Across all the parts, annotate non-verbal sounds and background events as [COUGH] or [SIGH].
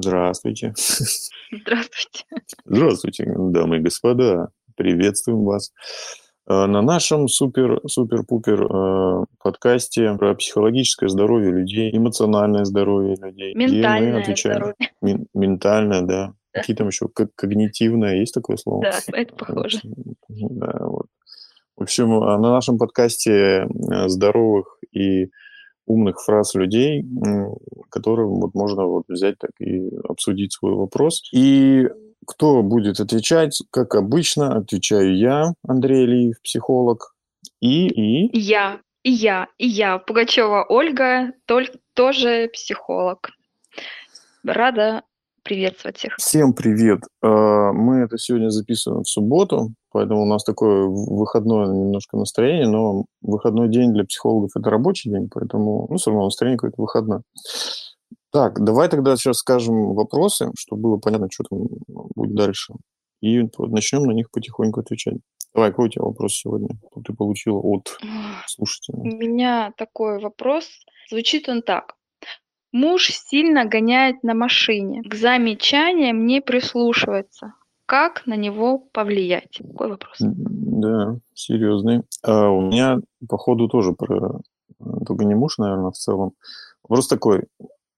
Здравствуйте. Здравствуйте. Здравствуйте, дамы и господа. Приветствуем вас э, на нашем супер-супер-пупер э, подкасте про психологическое здоровье людей, эмоциональное здоровье людей. Ментальное мы отвечаем, здоровье. Мен, ментальное, да. [LAUGHS] да. Какие там еще когнитивное, есть такое слово? Да, это похоже. Да, вот. В общем, на нашем подкасте э, здоровых и умных фраз людей, которым вот можно вот взять так и обсудить свой вопрос. И кто будет отвечать? Как обычно, отвечаю я, Андрей Алиев, психолог, и... и... Я, и я, и я, Пугачева Ольга, только, тоже психолог. Рада приветствовать всех. Всем привет. А, мы это сегодня записываем в субботу, поэтому у нас такое выходное немножко настроение, но выходной день для психологов – это рабочий день, поэтому ну, все равно настроение какое-то выходное. Так, давай тогда сейчас скажем вопросы, чтобы было понятно, что там будет дальше. И начнем на них потихоньку отвечать. Давай, какой у тебя вопрос сегодня ты получила от слушателя? У меня такой вопрос. Звучит он так. Муж сильно гоняет на машине, к замечаниям не прислушивается. Как на него повлиять? Какой вопрос? Да, серьезный. А у меня, походу, тоже про... Только не муж, наверное, в целом. Вопрос такой.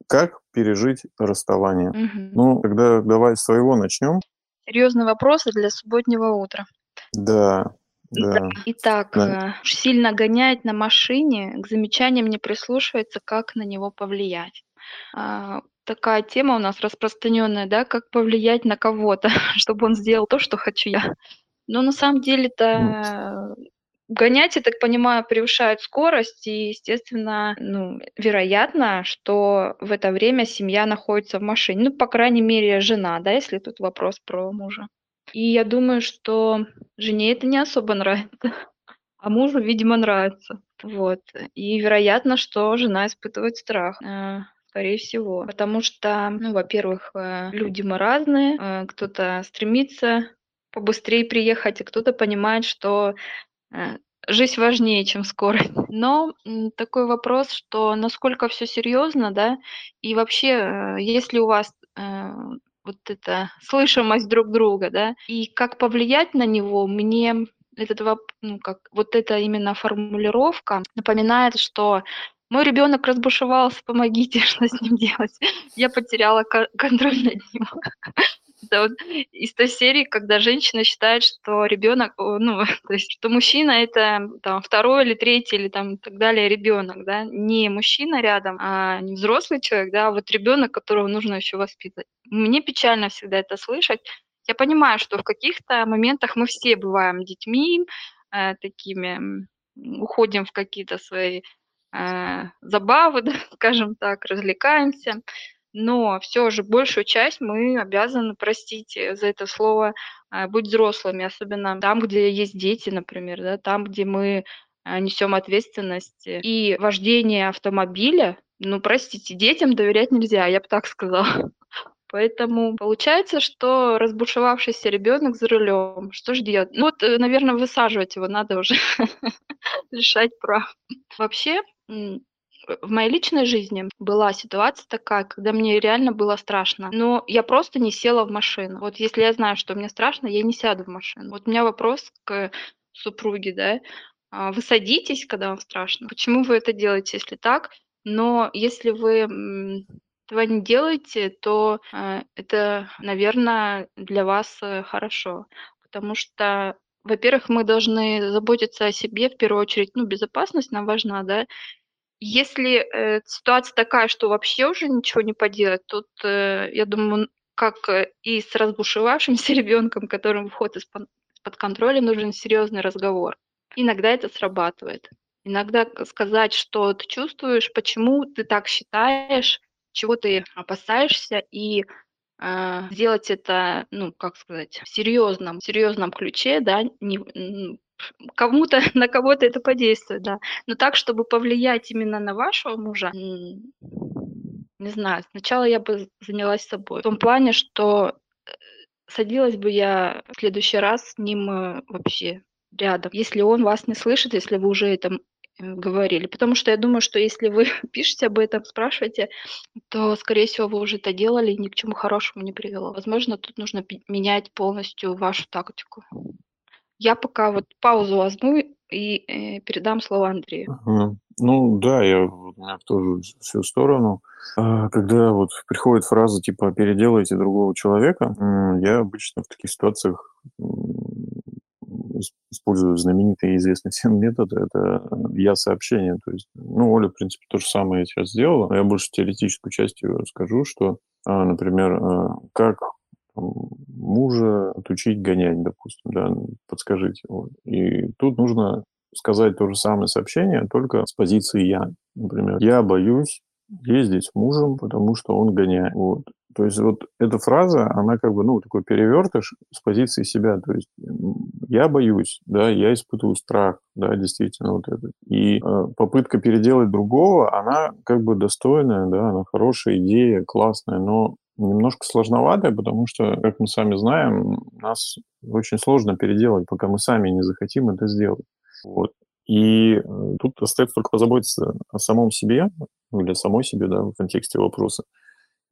Как пережить расставание? Угу. Ну, тогда давай с своего начнем. Серьезные вопросы для субботнего утра. Да, да. Итак, да. Э, сильно гоняет на машине, к замечаниям не прислушивается, как на него повлиять. А, такая тема у нас распространенная, да, как повлиять на кого-то, [LAUGHS] чтобы он сделал то, что хочу я. Но на самом деле это гонять, я так понимаю, превышает скорость, и, естественно, ну, вероятно, что в это время семья находится в машине. Ну, по крайней мере, жена, да, если тут вопрос про мужа. И я думаю, что жене это не особо нравится, [LAUGHS] а мужу, видимо, нравится. Вот. И вероятно, что жена испытывает страх. Э, скорее всего. Потому что, ну, во-первых, э, люди мы разные. Э, кто-то стремится побыстрее приехать, а кто-то понимает, что жизнь важнее, чем скорость. [LAUGHS] Но такой вопрос, что насколько все серьезно, да, и вообще, если у вас вот эта слышимость друг друга, да, и как повлиять на него, мне этот ну, как, вот эта именно формулировка напоминает, что мой ребенок разбушевался, помогите, [LAUGHS] что с ним делать. Я потеряла контроль над ним. Это вот из той серии, когда женщина считает, что ребенок, ну, [LAUGHS] то есть, что мужчина это там второй или третий или там так далее ребенок, да, не мужчина рядом, а не взрослый человек, да, а вот ребенок, которого нужно еще воспитывать. Мне печально всегда это слышать. Я понимаю, что в каких-то моментах мы все бываем детьми, э, такими, уходим в какие-то свои э, забавы, [LAUGHS] да, скажем так, развлекаемся но все же большую часть мы обязаны простить э, за это слово, а, быть взрослыми, особенно там, где есть дети, например, да, там, где мы а, несем ответственность. И вождение автомобиля, ну, простите, детям доверять нельзя, я бы так сказала. [LAUGHS] Поэтому получается, что разбушевавшийся ребенок за рулем, что же делать? Ну вот, э, наверное, высаживать его надо уже, [LAUGHS] лишать прав. Вообще, в моей личной жизни была ситуация такая, когда мне реально было страшно, но я просто не села в машину. Вот если я знаю, что мне страшно, я не сяду в машину. Вот у меня вопрос к супруге, да, а, вы садитесь, когда вам страшно. Почему вы это делаете, если так? Но если вы этого не делаете, то э, это, наверное, для вас э, хорошо, потому что во-первых, мы должны заботиться о себе в первую очередь, ну, безопасность нам важна, да, если, э, ситуация такая, что вообще уже ничего не поделать, тут, э, я думаю, как э, и с разбушевавшимся [LAUGHS] ребенком, которым выходит из-под из контроля, нужен серьезный разговор. Иногда это срабатывает. Иногда сказать, что ты чувствуешь, почему ты так считаешь, чего ты опасаешься, и э, сделать это, ну, как сказать, в серьезном, серьезном ключе, да, не, кому-то, [LAUGHS] на кого-то это подействует, да. Но так, чтобы повлиять именно на вашего мужа, не знаю, сначала я бы занялась собой. В том плане, что э, садилась бы я в следующий раз с ним э, вообще рядом. Если он вас не слышит, если вы уже это э, говорили. Потому что я думаю, что если вы [LAUGHS] пишете об этом, спрашиваете, то, скорее всего, вы уже это делали и ни к чему хорошему не привело. Возможно, тут нужно менять полностью вашу тактику. Я пока вот паузу возьму и э, передам слово Андрею. Ну да, я у меня тоже всю сторону. А, когда вот приходит фраза типа «переделайте другого человека», я обычно в таких ситуациях использую знаменитый и известный [LAUGHS] всем метод, это я-сообщение. То есть, ну, Оля, в принципе, то же самое сейчас сделала, я больше теоретическую часть скажу, что, а, например, а, как мужа отучить гонять, допустим, да, подскажите. Вот. И тут нужно сказать то же самое сообщение, только с позиции «я». Например, «я боюсь ездить с мужем, потому что он гоняет». Вот. То есть вот эта фраза, она как бы, ну, такой перевертыш с позиции себя. То есть я боюсь, да, я испытываю страх, да, действительно вот это. И э, попытка переделать другого, она как бы достойная, да, она хорошая идея, классная, но немножко сложноватая, потому что, как мы сами знаем, нас очень сложно переделать, пока мы сами не захотим это сделать. Вот. И э, тут остается только позаботиться о самом себе, ну, или самой себе, да, в контексте вопроса.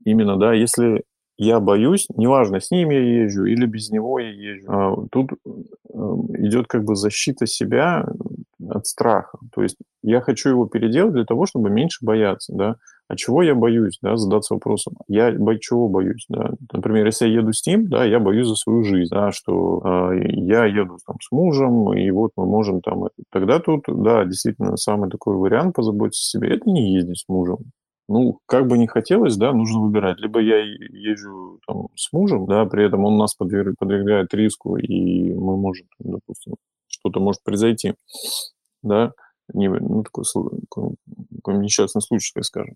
Именно, да, если я боюсь, неважно, с ним я езжу или без него я езжу, а, тут э, идет как бы защита себя от страха. То есть я хочу его переделать для того, чтобы меньше бояться, да. А чего я боюсь, да, задаться вопросом. Я бо- чего боюсь, да. Например, если я еду с ним, да, я боюсь за свою жизнь, да, что э, я еду там с мужем, и вот мы можем там... Тогда тут, да, действительно, самый такой вариант позаботиться о себе, это не ездить с мужем. Ну, как бы не хотелось, да, нужно выбирать. Либо я езжу там, с мужем, да, при этом он нас подвергает риску, и мы можем, допустим, что-то может произойти, да, не, ну, такой, такой несчастный случай, так скажем.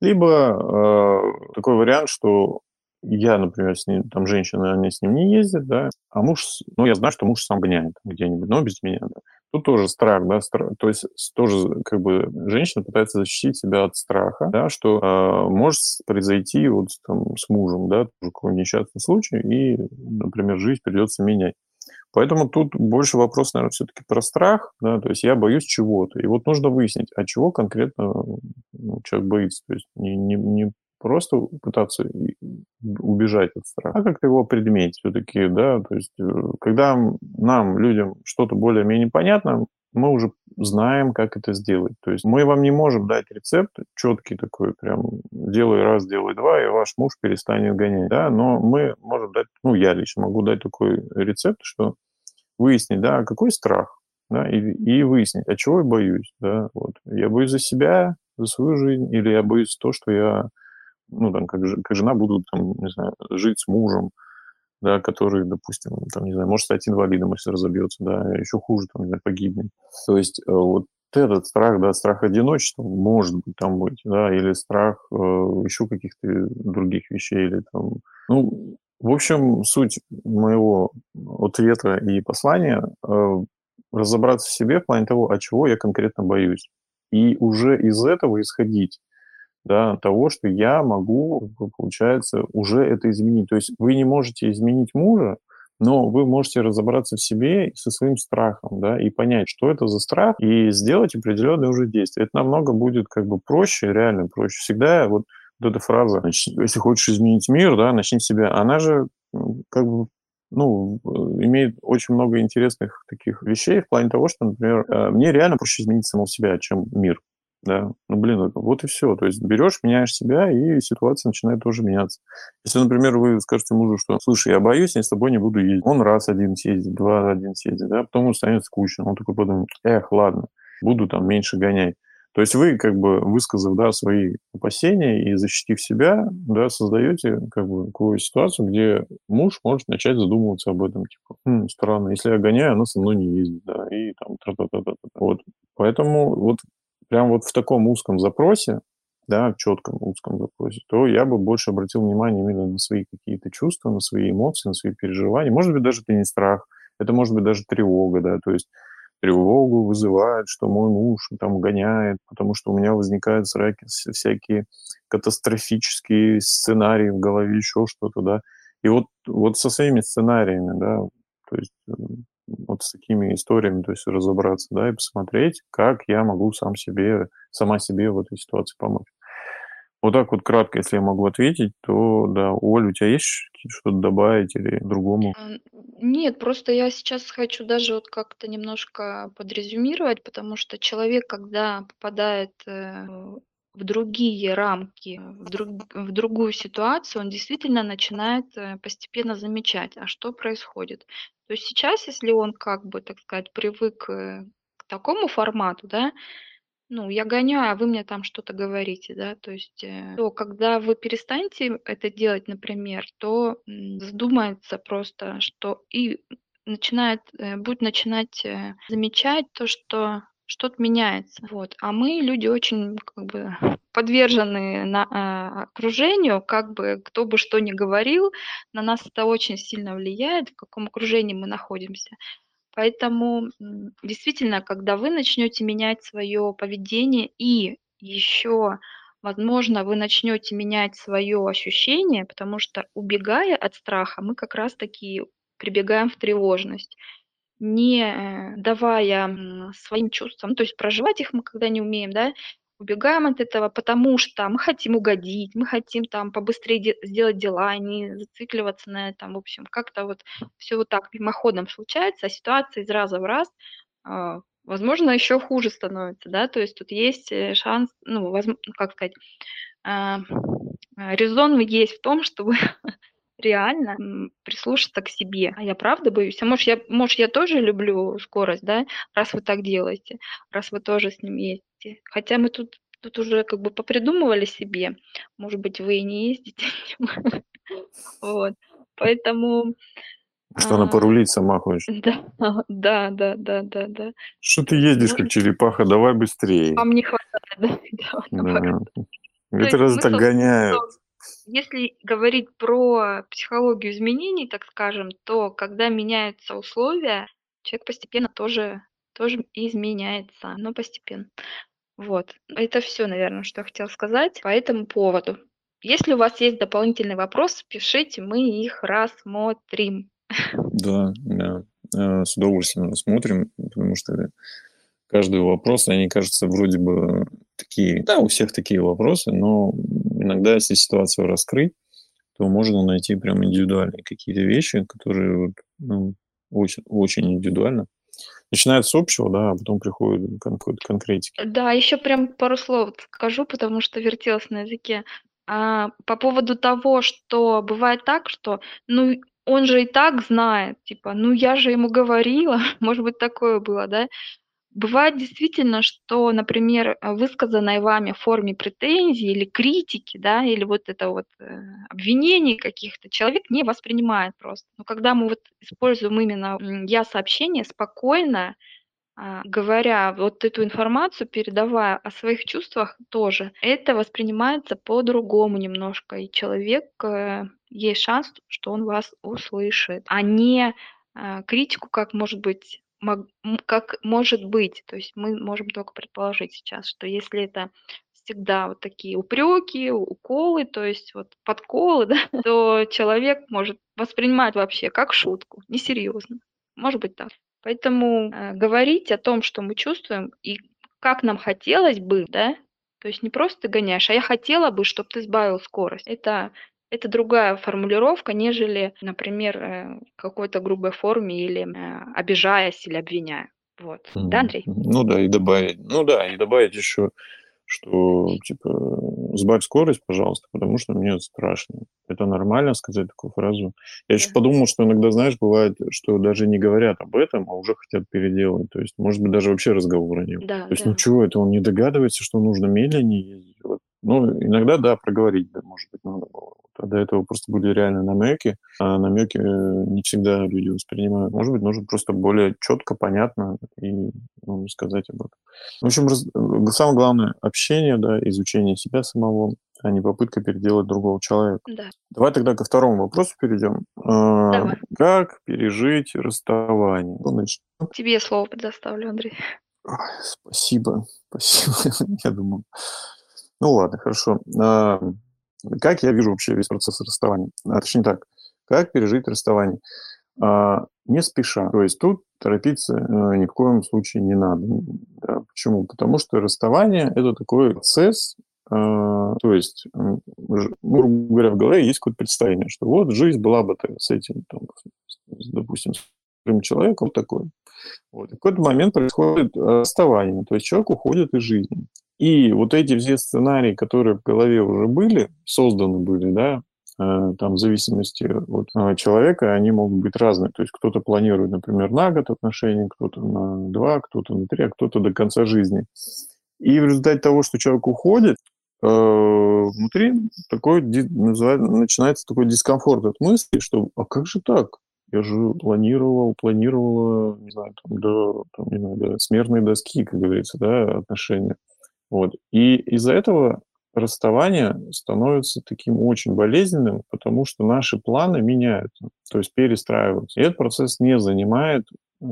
Либо э, такой вариант, что я, например, с ним, там женщина, они с ним не ездят, да, а муж, ну, я знаю, что муж сам гоняет где-нибудь, но без меня, да. Тут тоже страх, да, страх, то есть тоже как бы женщина пытается защитить себя от страха, да, что э, может произойти вот там с мужем, да, тоже какой несчастный случай, и, например, жизнь придется менять. Поэтому тут больше вопрос, наверное, все-таки про страх, да, то есть я боюсь чего-то. И вот нужно выяснить, а чего конкретно ну, человек боится. То есть не, не, не просто пытаться убежать от страха, а как-то его предметить все-таки, да, то есть э, когда нам, людям, что-то более-менее понятно, мы уже знаем, как это сделать. То есть мы вам не можем дать рецепт четкий такой, прям делай раз, делай два, и ваш муж перестанет гонять, да, но мы можем дать, ну, я лично могу дать такой рецепт, что выяснить, да, какой страх, да, и, и выяснить, а чего я боюсь, да, вот. Я боюсь за себя, за свою жизнь, или я боюсь то, что я, ну, там, как, как жена буду, там, не знаю, жить с мужем, да, который, допустим, там, не знаю, может стать инвалидом, если разобьется, да, еще хуже, там, не знаю, погибнет. То есть э, вот этот страх, да, страх одиночества может быть там быть, да, или страх э, еще каких-то других вещей, или там, ну, в общем, суть моего ответа и послания э, разобраться в себе в плане того, от чего я конкретно боюсь. И уже из этого исходить да, того, что я могу, получается, уже это изменить. То есть вы не можете изменить мужа, но вы можете разобраться в себе со своим страхом, да, и понять, что это за страх, и сделать определенные уже действия. Это намного будет как бы проще, реально проще. Всегда вот, вот эта фраза, если хочешь изменить мир, да, начни себя, она же как бы ну, имеет очень много интересных таких вещей в плане того, что, например, э, мне реально проще изменить самого себя, чем мир да. Ну, блин, вот и все. То есть берешь, меняешь себя, и ситуация начинает тоже меняться. Если, например, вы скажете мужу, что, слушай, я боюсь, я с тобой не буду ездить. Он раз один съездит, два один съездит, да, потом ему станет скучно. Он такой подумает, эх, ладно, буду там меньше гонять. То есть вы, как бы, высказав, да, свои опасения и защитив себя, да, создаете, как бы, такую ситуацию, где муж может начать задумываться об этом, типа, хм, странно, если я гоняю, она со мной не ездит, да, и там, тра-та-та-та-та. Вот. Поэтому вот прям вот в таком узком запросе, да, в четком узком запросе, то я бы больше обратил внимание именно на свои какие-то чувства, на свои эмоции, на свои переживания. Может быть, даже это не страх, это может быть даже тревога, да, то есть тревогу вызывает, что мой муж там гоняет, потому что у меня возникают всякие катастрофические сценарии в голове, еще что-то, да. И вот, вот со своими сценариями, да, то есть вот с такими историями, то есть разобраться, да, и посмотреть, как я могу сам себе, сама себе в этой ситуации помочь. Вот так вот кратко, если я могу ответить, то да, Оль, у тебя есть что-то добавить или другому? Нет, просто я сейчас хочу даже вот как-то немножко подрезюмировать, потому что человек, когда попадает э, в другие рамки, в, друг, в другую ситуацию, он действительно начинает э, постепенно замечать, а что происходит. То есть сейчас, если он как бы, так сказать, привык э, к такому формату, да, ну, я гоняю, а вы мне там что-то говорите, да, то есть, э, то когда вы перестанете это делать, например, то задумается просто, что и начинает, э, будет начинать замечать то, что что-то меняется. Вот. А мы люди очень как бы подвержены на, а, окружению, как бы кто бы что ни говорил, на нас это очень сильно влияет, в каком окружении мы находимся. Поэтому действительно, когда вы начнете менять свое поведение и еще, возможно, вы начнете менять свое ощущение, потому что убегая от страха, мы как раз-таки прибегаем в тревожность не э, давая своим чувствам, то есть проживать их мы когда не умеем, да, убегаем от этого, потому что мы хотим угодить, мы хотим там побыстрее де- сделать дела, не зацикливаться на этом. В общем, как-то вот все вот так мимоходом случается, а ситуация из раза в раз, а, возможно, еще хуже становится, да, то есть тут есть э, шанс, ну, возможно, как сказать, а, резон есть в том, чтобы [LAUGHS] реально прислушаться к себе. А я правда боюсь? А может я, может, я тоже люблю скорость, да, раз вы так делаете, раз вы тоже с ним ездите. Хотя мы тут, тут уже как бы попридумывали себе. Может быть, вы и не ездите. [LAUGHS] Вот. Поэтому... Что она порулить сама хочет. [LAUGHS] Да, да, да, да, да, да. Что ты ездишь, как черепаха, давай быстрее. Вам не хватает, да? [LAUGHS] Это раз так гоняют. Если говорить про психологию изменений, так скажем, то когда меняются условия, человек постепенно тоже, тоже изменяется, но постепенно. Вот. Это все, наверное, что я хотела сказать по этому поводу. Если у вас есть дополнительные вопросы, пишите, мы их рассмотрим. Да, да. Э, с удовольствием рассмотрим, потому что каждый вопрос, они кажутся вроде бы такие, да, у всех такие вопросы, но иногда, если ситуацию раскрыть, то можно найти прям индивидуальные какие-то вещи, которые ну, очень, очень индивидуально. Начинает с общего, да, а потом приходит к какой-то конкретике. Да, еще прям пару слов скажу, потому что вертелось на языке. А, по поводу того, что бывает так, что, ну, он же и так знает, типа, ну, я же ему говорила, [LAUGHS] может быть, такое было, да, Бывает действительно, что, например, э, высказанной вами в форме претензий или критики, да, или вот это вот э, обвинений каких-то, человек не воспринимает просто. Но когда мы вот используем именно я-сообщение спокойно, а, говоря вот эту информацию, передавая о своих чувствах тоже, это воспринимается по-другому немножко, и человек, э, есть шанс, что он вас услышит, а не критику, как может быть как может быть. То есть мы можем только предположить сейчас, что если это всегда вот такие упреки, уколы, то есть вот подколы, [LAUGHS] да, [LAUGHS] то человек может воспринимать вообще как шутку, несерьезно. Может быть так. Поэтому э, говорить о том, что мы чувствуем и как нам хотелось бы, да, то есть не просто ты гоняешь, а я хотела бы, чтобы ты сбавил скорость. Это это другая формулировка, нежели, например, э, в какой-то грубой форме или э, обижаясь или обвиняя. Вот. Mm. Да, Андрей? Ну да, и добавить. Ну да, и добавить еще, что типа сбавь скорость, пожалуйста, потому что мне страшно. Это нормально сказать такую фразу. Я еще подумал, что иногда, знаешь, бывает, что даже не говорят об этом, а уже хотят переделать. То есть, может быть, даже вообще разговора нет. Да, То есть, да. ну чего, это он не догадывается, что нужно медленнее ездить. Вот. Ну, иногда, да, проговорить, да, может быть, надо было. А до этого просто были реально намеки, а намеки э, не всегда люди воспринимают. Может быть, нужно просто более четко, понятно и ну, сказать об этом. В общем, раз... самое главное – общение, да, изучение себя самого, а не попытка переделать другого человека. Да. Давай тогда ко второму вопросу перейдем. А, Давай. Как пережить расставание? Значит, Тебе слово предоставлю, Андрей. Спасибо, спасибо. [LAUGHS] Я думаю. Ну ладно, хорошо. Как я вижу вообще весь процесс расставания? А, точнее так, как пережить расставание? А, не спеша. То есть тут торопиться э, ни в коем случае не надо. Да, почему? Потому что расставание – это такой процесс, э, то есть, ну, грубо говоря, в голове есть какое-то представление, что вот жизнь была бы с этим, там, допустим, с другим человеком такой. Вот. в какой-то момент происходит расставание, то есть человек уходит из жизни. И вот эти все сценарии, которые в голове уже были, созданы были, да, Э, там в зависимости от э, человека они могут быть разные. То есть кто-то планирует, например, на год отношения, кто-то на два, кто-то на три, а кто-то до конца жизни. И в результате того, что человек уходит, э, внутри такой начинается такой дискомфорт от мысли, что а как же так? Я же планировал, планировала, не знаю, там, до, там, не знаю, до смертной доски, как говорится, да, отношения. Вот. И из-за этого расставание становится таким очень болезненным, потому что наши планы меняются, то есть перестраиваются. И этот процесс не занимает э,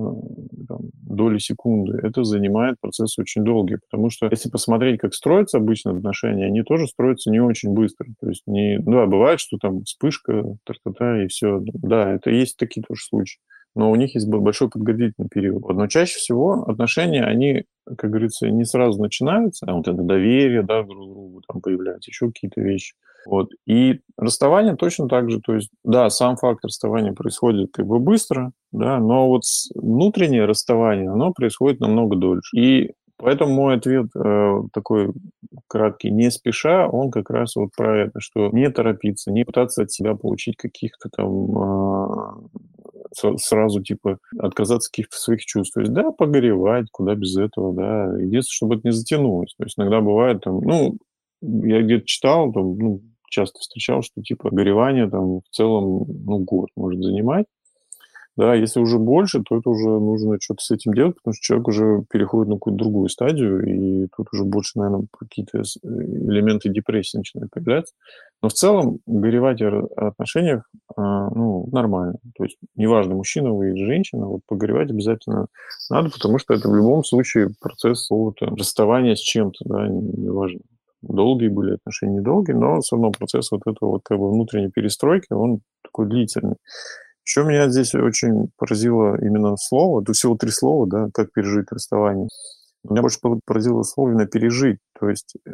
там, доли секунды. Это занимает процесс очень долгий, потому что если посмотреть, как строятся обычно отношения, они тоже строятся не очень быстро. То есть не, ну, да, бывает, что там вспышка, та-та-та, и все. Да, это есть такие тоже случаи но у них есть большой подготовительный период. Но чаще всего отношения, они, как говорится, не сразу начинаются, а вот это доверие, да, друг другу там появляется, еще какие-то вещи. Вот. И расставание точно так же, то есть, да, сам факт расставания происходит как бы быстро, да, но вот внутреннее расставание, оно происходит намного дольше. И Поэтому мой ответ э, такой краткий, не спеша, он как раз вот про это, что не торопиться, не пытаться от себя получить каких-то там э, сразу типа отказаться от каких-то своих чувств. То есть, да, погоревать, куда без этого, да. Единственное, чтобы это не затянулось. То есть иногда бывает там, ну, я где-то читал, там, ну, часто встречал, что типа горевание там в целом, ну, год может занимать. Да, если уже больше, то это уже нужно что-то с этим делать, потому что человек уже переходит на какую-то другую стадию, и тут уже больше, наверное, какие-то элементы депрессии начинают появляться. Но в целом горевать о отношениях ну, нормально. То есть неважно, мужчина вы или женщина, вот погоревать обязательно надо, потому что это в любом случае процесс какого-то расставания с чем-то, да, неважно. Долгие были отношения, недолгие, но все равно процесс вот этого вот как бы внутренней перестройки, он такой длительный. Еще меня здесь очень поразило именно слово, тут всего три слова, да, как пережить расставание. Меня больше поразило слово именно пережить, то есть э,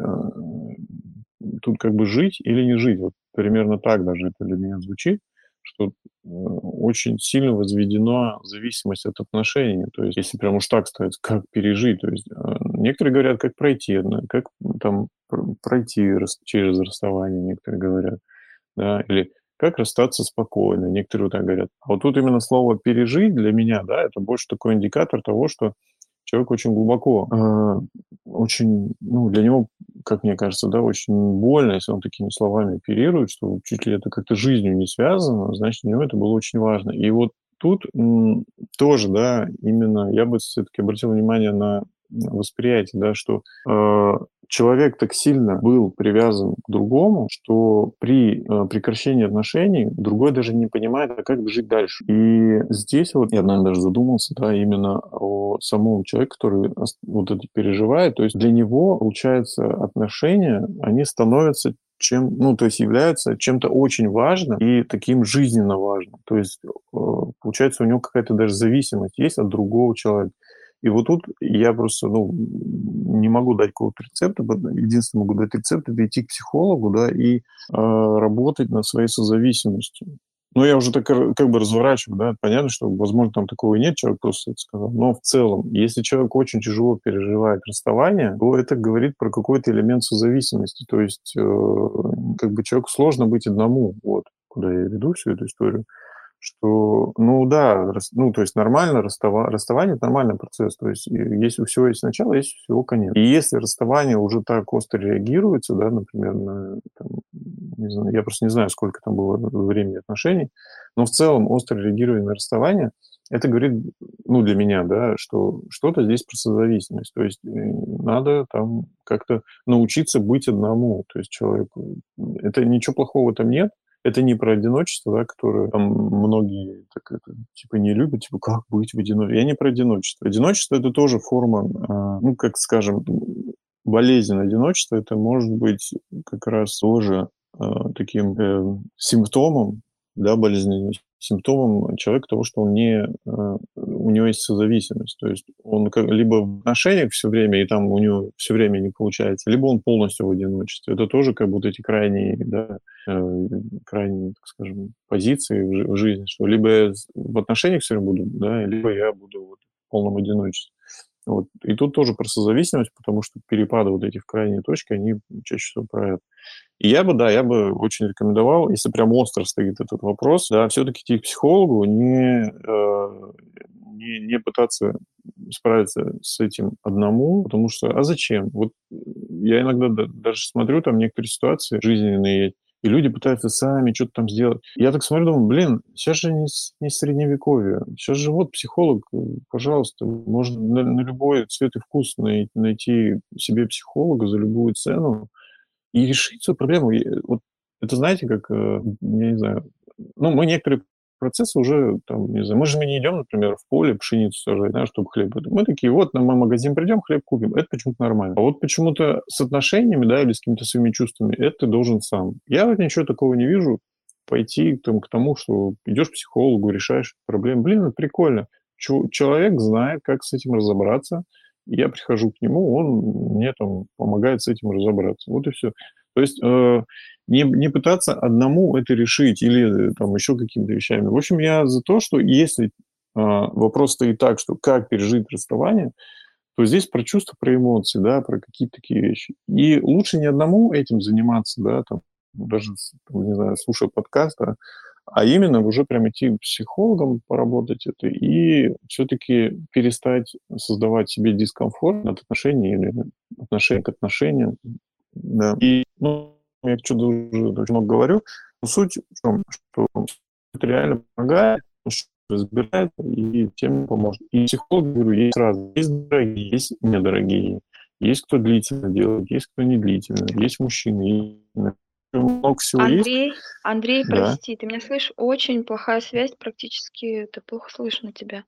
тут как бы жить или не жить, вот примерно так даже это для меня звучит, что э, очень сильно возведена зависимость от отношений. То есть, если прям уж так сказать, как пережить. То есть, э, некоторые говорят, как пройти, как там пройти через расставание, некоторые говорят. Да, или как расстаться спокойно. Некоторые вот так говорят. А вот тут именно слово «пережить» для меня, да, это больше такой индикатор того, что человек очень глубоко, э, очень, ну, для него, как мне кажется, да, очень больно, если он такими словами оперирует, что чуть ли это как-то жизнью не связано, значит, для него это было очень важно. И вот тут тоже, да, именно я бы все-таки обратил внимание на восприятие, да, что э, человек так сильно был привязан к другому, что при э, прекращении отношений другой даже не понимает, а как жить дальше. И здесь вот я, наверное, даже задумался, да, именно о самом человеке, который вот это переживает. То есть для него, получается, отношения, они становятся чем, ну, то есть являются чем-то очень важным и таким жизненно важным. То есть, э, получается, у него какая-то даже зависимость есть от другого человека. И вот тут я просто ну, не могу дать какого-то рецепта. Единственное, могу дать рецепт – это идти к психологу да, и э, работать над своей созависимостью. Ну, я уже так как бы разворачиваю, да, понятно, что, возможно, там такого и нет, человек просто это сказал. Но в целом, если человек очень тяжело переживает расставание, то это говорит про какой-то элемент созависимости. То есть, э, как бы человеку сложно быть одному, вот, куда я веду всю эту историю что, ну да, ну то есть нормально расстава, расставание – это нормальный процесс, то есть если у всего есть начало, есть у всего конец. И если расставание уже так остро реагируется, да, например, на, там, не знаю, я просто не знаю, сколько там было времени отношений, но в целом остро реагирование на расставание – это говорит, ну, для меня, да, что что-то здесь про созависимость. То есть э, надо там как-то научиться быть одному. То есть человеку... Это ничего плохого там нет, это не про одиночество, да, которое там многие так это, типа не любят, типа как быть в одиночестве. Я не про одиночество. Одиночество это тоже форма, э, ну, как скажем, болезнь одиночества, это может быть как раз тоже э, таким э, симптомом да, болезни, симптомом человека того, что он не, э, у него есть созависимость. То есть он либо в отношениях все время, и там у него все время не получается, либо он полностью в одиночестве. Это тоже как будто эти крайние, да, э, крайние, так скажем, позиции в жизни, что либо я в отношениях все время буду, да, либо я буду вот в полном одиночестве. Вот. И тут тоже про созависимость, потому что перепады вот эти в крайние точки, они чаще всего про это. И я бы, да, я бы очень рекомендовал, если прям остро стоит этот вопрос, да, все-таки идти к психологу, не, э, не, не пытаться справиться с этим одному, потому что, а зачем? Вот я иногда даже смотрю там некоторые ситуации жизненные, и люди пытаются сами что-то там сделать. Я так смотрю, думаю, блин, сейчас же не, не средневековье. Сейчас же вот психолог, пожалуйста, можно на, на любой цвет и вкус найти, найти себе психолога за любую цену и решить свою проблему. Вот это знаете, как, э, я не знаю, ну, мы некоторые процессы уже, там, не знаю, мы же не идем, например, в поле пшеницу сажать, да, чтобы хлеб. Мы такие, вот, на магазин придем, хлеб купим. Это почему-то нормально. А вот почему-то с отношениями, да, или с какими-то своими чувствами, это ты должен сам. Я вот ничего такого не вижу, пойти там, к тому, что идешь к психологу, решаешь проблемы. Блин, это прикольно. Человек знает, как с этим разобраться. Я прихожу к нему, он мне там помогает с этим разобраться. Вот и все. То есть э, не, не пытаться одному это решить или э, там еще какими-то вещами. В общем, я за то, что если э, вопрос стоит так, что как пережить расставание, то здесь про чувства, про эмоции, да, про какие-то такие вещи. И лучше не одному этим заниматься, да, там, даже, там, не знаю, слушая подкаст, да, а именно уже прям идти к психологам поработать это и все-таки перестать создавать себе дискомфорт от отношений или отношения к отношениям, да. И, ну, я что-то уже очень много говорю, но суть в том, что это реально помогает, разбирает и тем поможет. И психолог, говорю, есть разные. Есть дорогие, есть недорогие. Есть кто длительно делает, есть кто не длительно. Есть мужчины, есть много всего Андрей, есть. Андрей, прости, да. ты меня слышишь? Очень плохая связь, практически это плохо слышно тебя.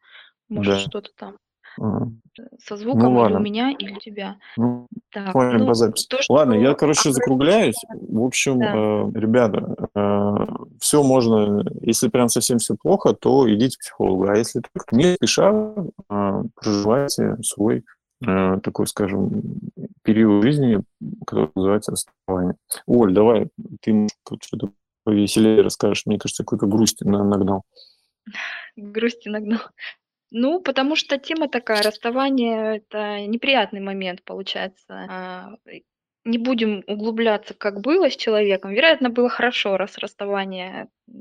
Может, да. что-то там. Со звуком ну, или у меня, или у тебя. Ну, так, ну, по записи. То, что... Ладно, я, короче, закругляюсь. В общем, да. э, ребята, э, все можно, если прям совсем все плохо, то идите к психологу. А если так, не спеша, э, проживайте свой э, такой, скажем, период жизни, который называется расставание. Оль, давай, ты что-то повеселее расскажешь. Мне кажется, какой-то грусть нагнал. [LAUGHS] Грусти нагнал. Ну, потому что тема такая, расставание- это неприятный момент получается. А, не будем углубляться, как было с человеком. Вероятно, было хорошо, раз расставание, э,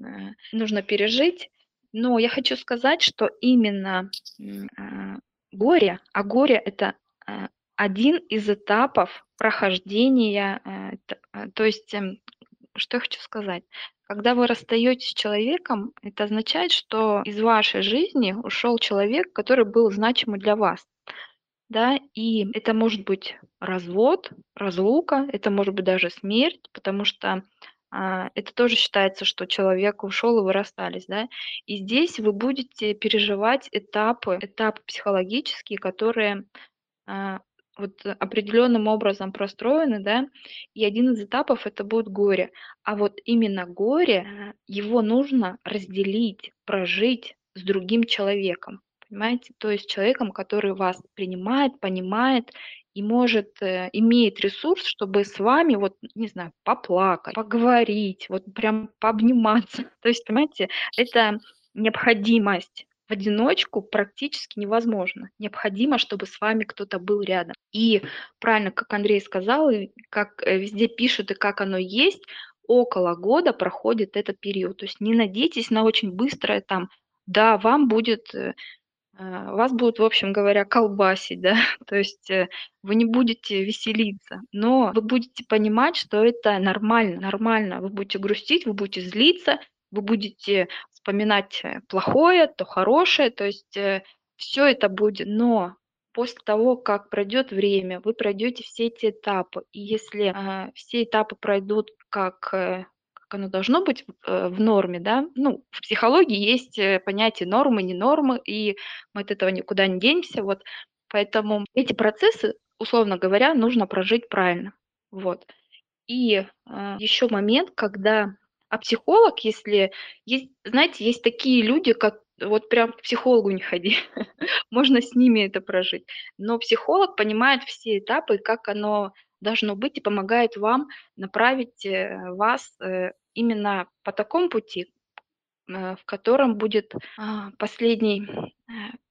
нужно пережить. Но я хочу сказать, что именно, а, горе, а горе- это, а, один из этапов прохождения, э, то есть, эм, что я хочу сказать? Когда вы расстаетесь с человеком, это означает, что из вашей жизни ушел человек, который был значимый для вас. Да, и это может быть развод, разлука, это может быть даже смерть, потому что а, это тоже считается, что человек ушел и вы расстались, да. И здесь вы будете переживать этапы, этапы психологические, которые а, вот определенным образом простроены, да, и один из этапов это будет горе. А вот именно горе, его нужно разделить, прожить с другим человеком, понимаете? То есть человеком, который вас принимает, понимает и может, э, имеет ресурс, чтобы с вами, вот, не знаю, поплакать, поговорить, вот прям пообниматься. [LAUGHS] То есть, понимаете, это необходимость одиночку практически невозможно. Необходимо, чтобы с вами кто-то был рядом. И правильно, как Андрей сказал, и как э, везде пишут и как оно есть, около года проходит этот период. То есть не надейтесь на очень быстрое там, да, вам будет, э, э, вас будут, в общем говоря, колбасить, [LAUGHS] да, то есть вы не будете веселиться, но вы будете понимать, что это нормально, нормально. Вы будете грустить, вы будете злиться, вы будете вспоминать э, плохое, то хорошее, то есть э, все это будет, но после того, как пройдет время, вы пройдете все эти этапы. И если э, все этапы пройдут как, э, как оно должно быть э, в норме, да, ну, в психологии есть э, понятие нормы, не нормы, и мы от этого никуда не денемся, вот. Поэтому эти процессы, условно говоря, нужно прожить правильно. Вот. И э, еще момент, когда А психолог, если есть, знаете, есть такие люди, как вот прям к психологу не ходи, [LAUGHS] можно с ними это прожить. Но психолог понимает все этапы, как оно должно быть, и помогает вам направить э, вас э, именно по такому пути, Э, в котором будет а, последний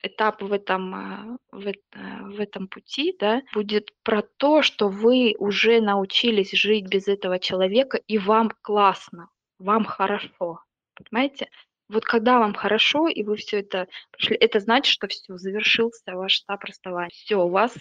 этап в этом, а, в, э, в этом пути, да, будет про то, что вы уже научились жить без этого человека, и вам классно, вам хорошо. Понимаете? Вот когда вам хорошо, и вы все это прошли, это значит, что все, завершился ваш этап расставания. Все, у вас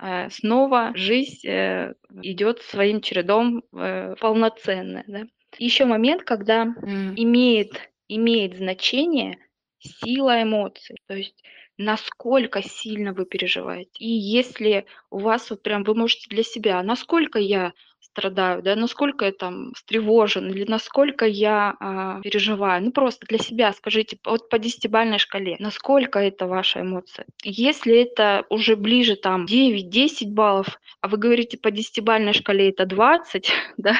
э, снова жизнь э, идет своим чередом э, полноценная. Да? Еще момент, когда mm. имеет имеет значение сила эмоций, то есть насколько сильно вы переживаете. И если у вас вот прям вы можете для себя, насколько я страдаю, да, насколько я там встревожен или насколько я а, переживаю. Ну, просто для себя скажите, вот по десятибальной шкале, насколько это ваша эмоция. Если это уже ближе там 9-10 баллов, а вы говорите по десятибальной шкале это 20, [LAUGHS] да,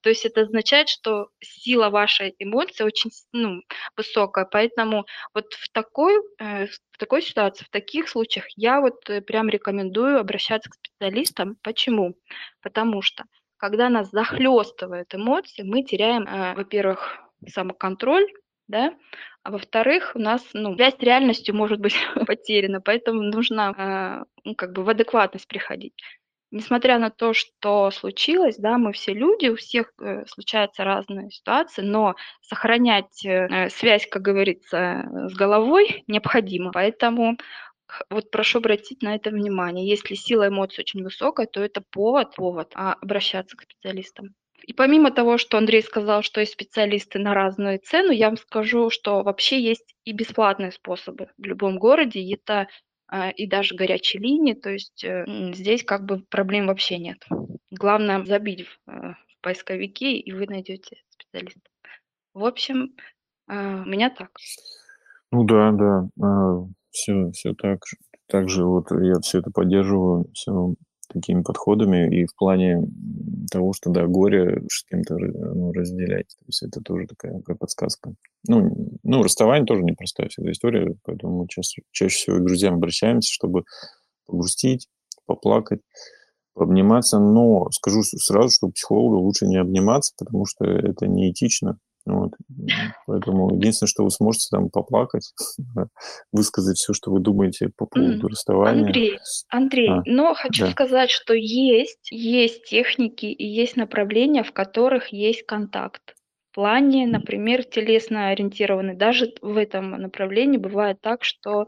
то есть это означает, что сила вашей эмоции очень ну, высокая, поэтому вот в такой, э, в такой ситуации, в таких случаях я вот э, прям рекомендую обращаться к специалистам. Почему? Потому что когда нас захлестывают эмоции, мы теряем, э, во-первых, самоконтроль, да, а во-вторых, у нас, ну, связь с реальностью может быть [LAUGHS] потеряна, поэтому нужно, э, ну, как бы в адекватность приходить. Несмотря на то, что случилось, да, мы все люди, у всех э, случаются разные ситуации, но сохранять э, связь, как говорится, с головой необходимо. Поэтому вот прошу обратить на это внимание. Если сила эмоций очень высокая, то это повод, повод а, обращаться к специалистам. И помимо того, что Андрей сказал, что есть специалисты на разную цену, я вам скажу, что вообще есть и бесплатные способы в любом городе. Это и даже горячие линии, то есть э, здесь как бы проблем вообще нет. Главное забить в, э, в поисковики, и вы найдете специалиста. В общем, э, у меня так. Ну да, да. А, все, все так, так же вот я все это поддерживаю, все такими подходами и в плане того, что, да, горе с кем-то ну, разделять. То есть это тоже такая, такая подсказка. Ну, ну, расставание тоже непростая всегда история, поэтому мы чаще, чаще всего к друзьям обращаемся, чтобы погрустить, поплакать, пообниматься. Но скажу сразу, что у психолога лучше не обниматься, потому что это неэтично. Вот. Поэтому единственное, что вы сможете там поплакать, [LAUGHS] высказать все, что вы думаете по поводу расставания. Андрей, Андрей, а, но хочу да. сказать, что есть, есть техники и есть направления, в которых есть контакт. В плане, например, телесно ориентированный. Даже в этом направлении бывает так, что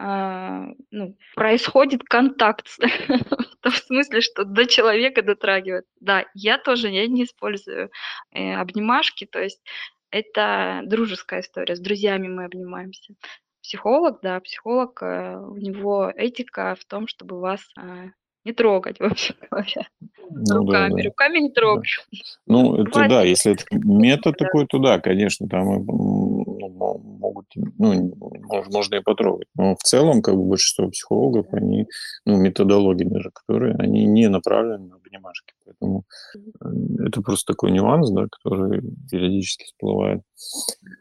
ну, происходит контакт, [LAUGHS] в смысле, что до человека дотрагивает. Да, я тоже я не использую э, обнимашки, то есть это дружеская история, с друзьями мы обнимаемся. Психолог, да, психолог, э, у него этика в том, чтобы вас э, не трогать, вообще [LAUGHS] говоря. Ну, руками, да, да. руками не трогать. Да. Ну, это да, если это метод да. такой, то да, конечно, там ну, могут, ну, можно и потрогать. Но в целом, как бы большинство психологов, они, ну, методологии даже, которые, они не направлены на обнимашки. Поэтому э, это просто такой нюанс, да, который периодически всплывает.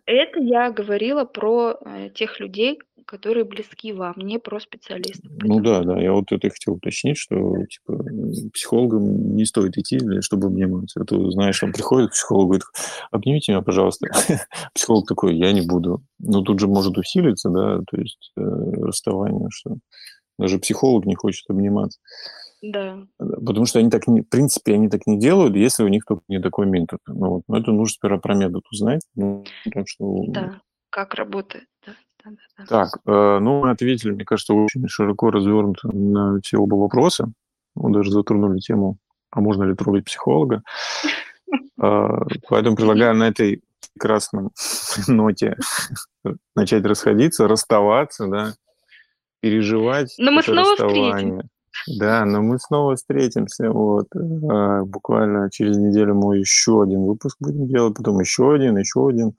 Это я говорила про э, тех людей, которые близки вам, не про специалистов. Ну да, да, я вот это хотел уточнить, что типа, психологам не стоит идти, чтобы обниматься. А то, знаешь, он приходит к психологу и говорит, обнимите меня, пожалуйста. [LAUGHS] Психолог такой, я не буду. Ну тут же может усилиться, да, то есть э, расставание, что даже психолог не хочет обниматься. Да. Потому что они так, не, в принципе, они так не делают, если у них только не такой метод. Ну, вот. Но это нужно сперва про метод узнать. Ну, так что... Да, как работает, да. Так, э, ну, мы ответили, мне кажется, очень широко развернуто на все оба вопроса. Мы даже затронули тему, а можно ли трогать психолога. [LAUGHS] Э, поэтому предлагаю на этой прекрасном [LAUGHS] ноте начать расходиться, расставаться, да, переживать. Но мы снова встретимся. Да, но мы снова встретимся. Вот. Э, буквально через неделю мы еще один выпуск будем делать, потом еще один, еще один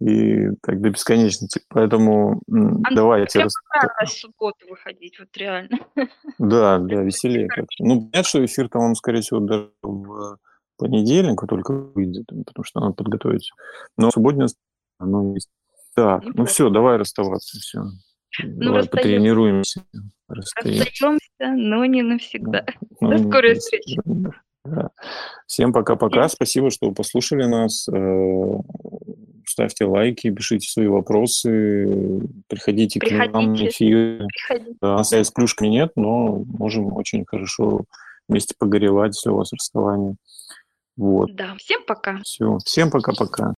и так до бесконечности. Поэтому Андрей, давайте... Рас... в субботу выходить, вот реально. [LAUGHS] Да, да, веселее как-то. Ну, понятно, что эфир там, он, скорее всего, даже в понедельник только выйдет, потому что надо подготовить. Но субботняя оно есть. Так, ну все, давай расставаться, все. Ну, давай расстаемся. потренируемся. Расстаемся, но не навсегда. [LAUGHS] Ну, До скорой встречи. Да. Всем пока-пока. Спасибо, что послушали нас. Ставьте лайки, пишите свои вопросы, приходите, приходите. к нам на эфир. Да, связи с плюшками нет, но можем очень хорошо вместе погоревать, если у вас расставание. Вот. Да, всем пока. Все, всем пока-пока.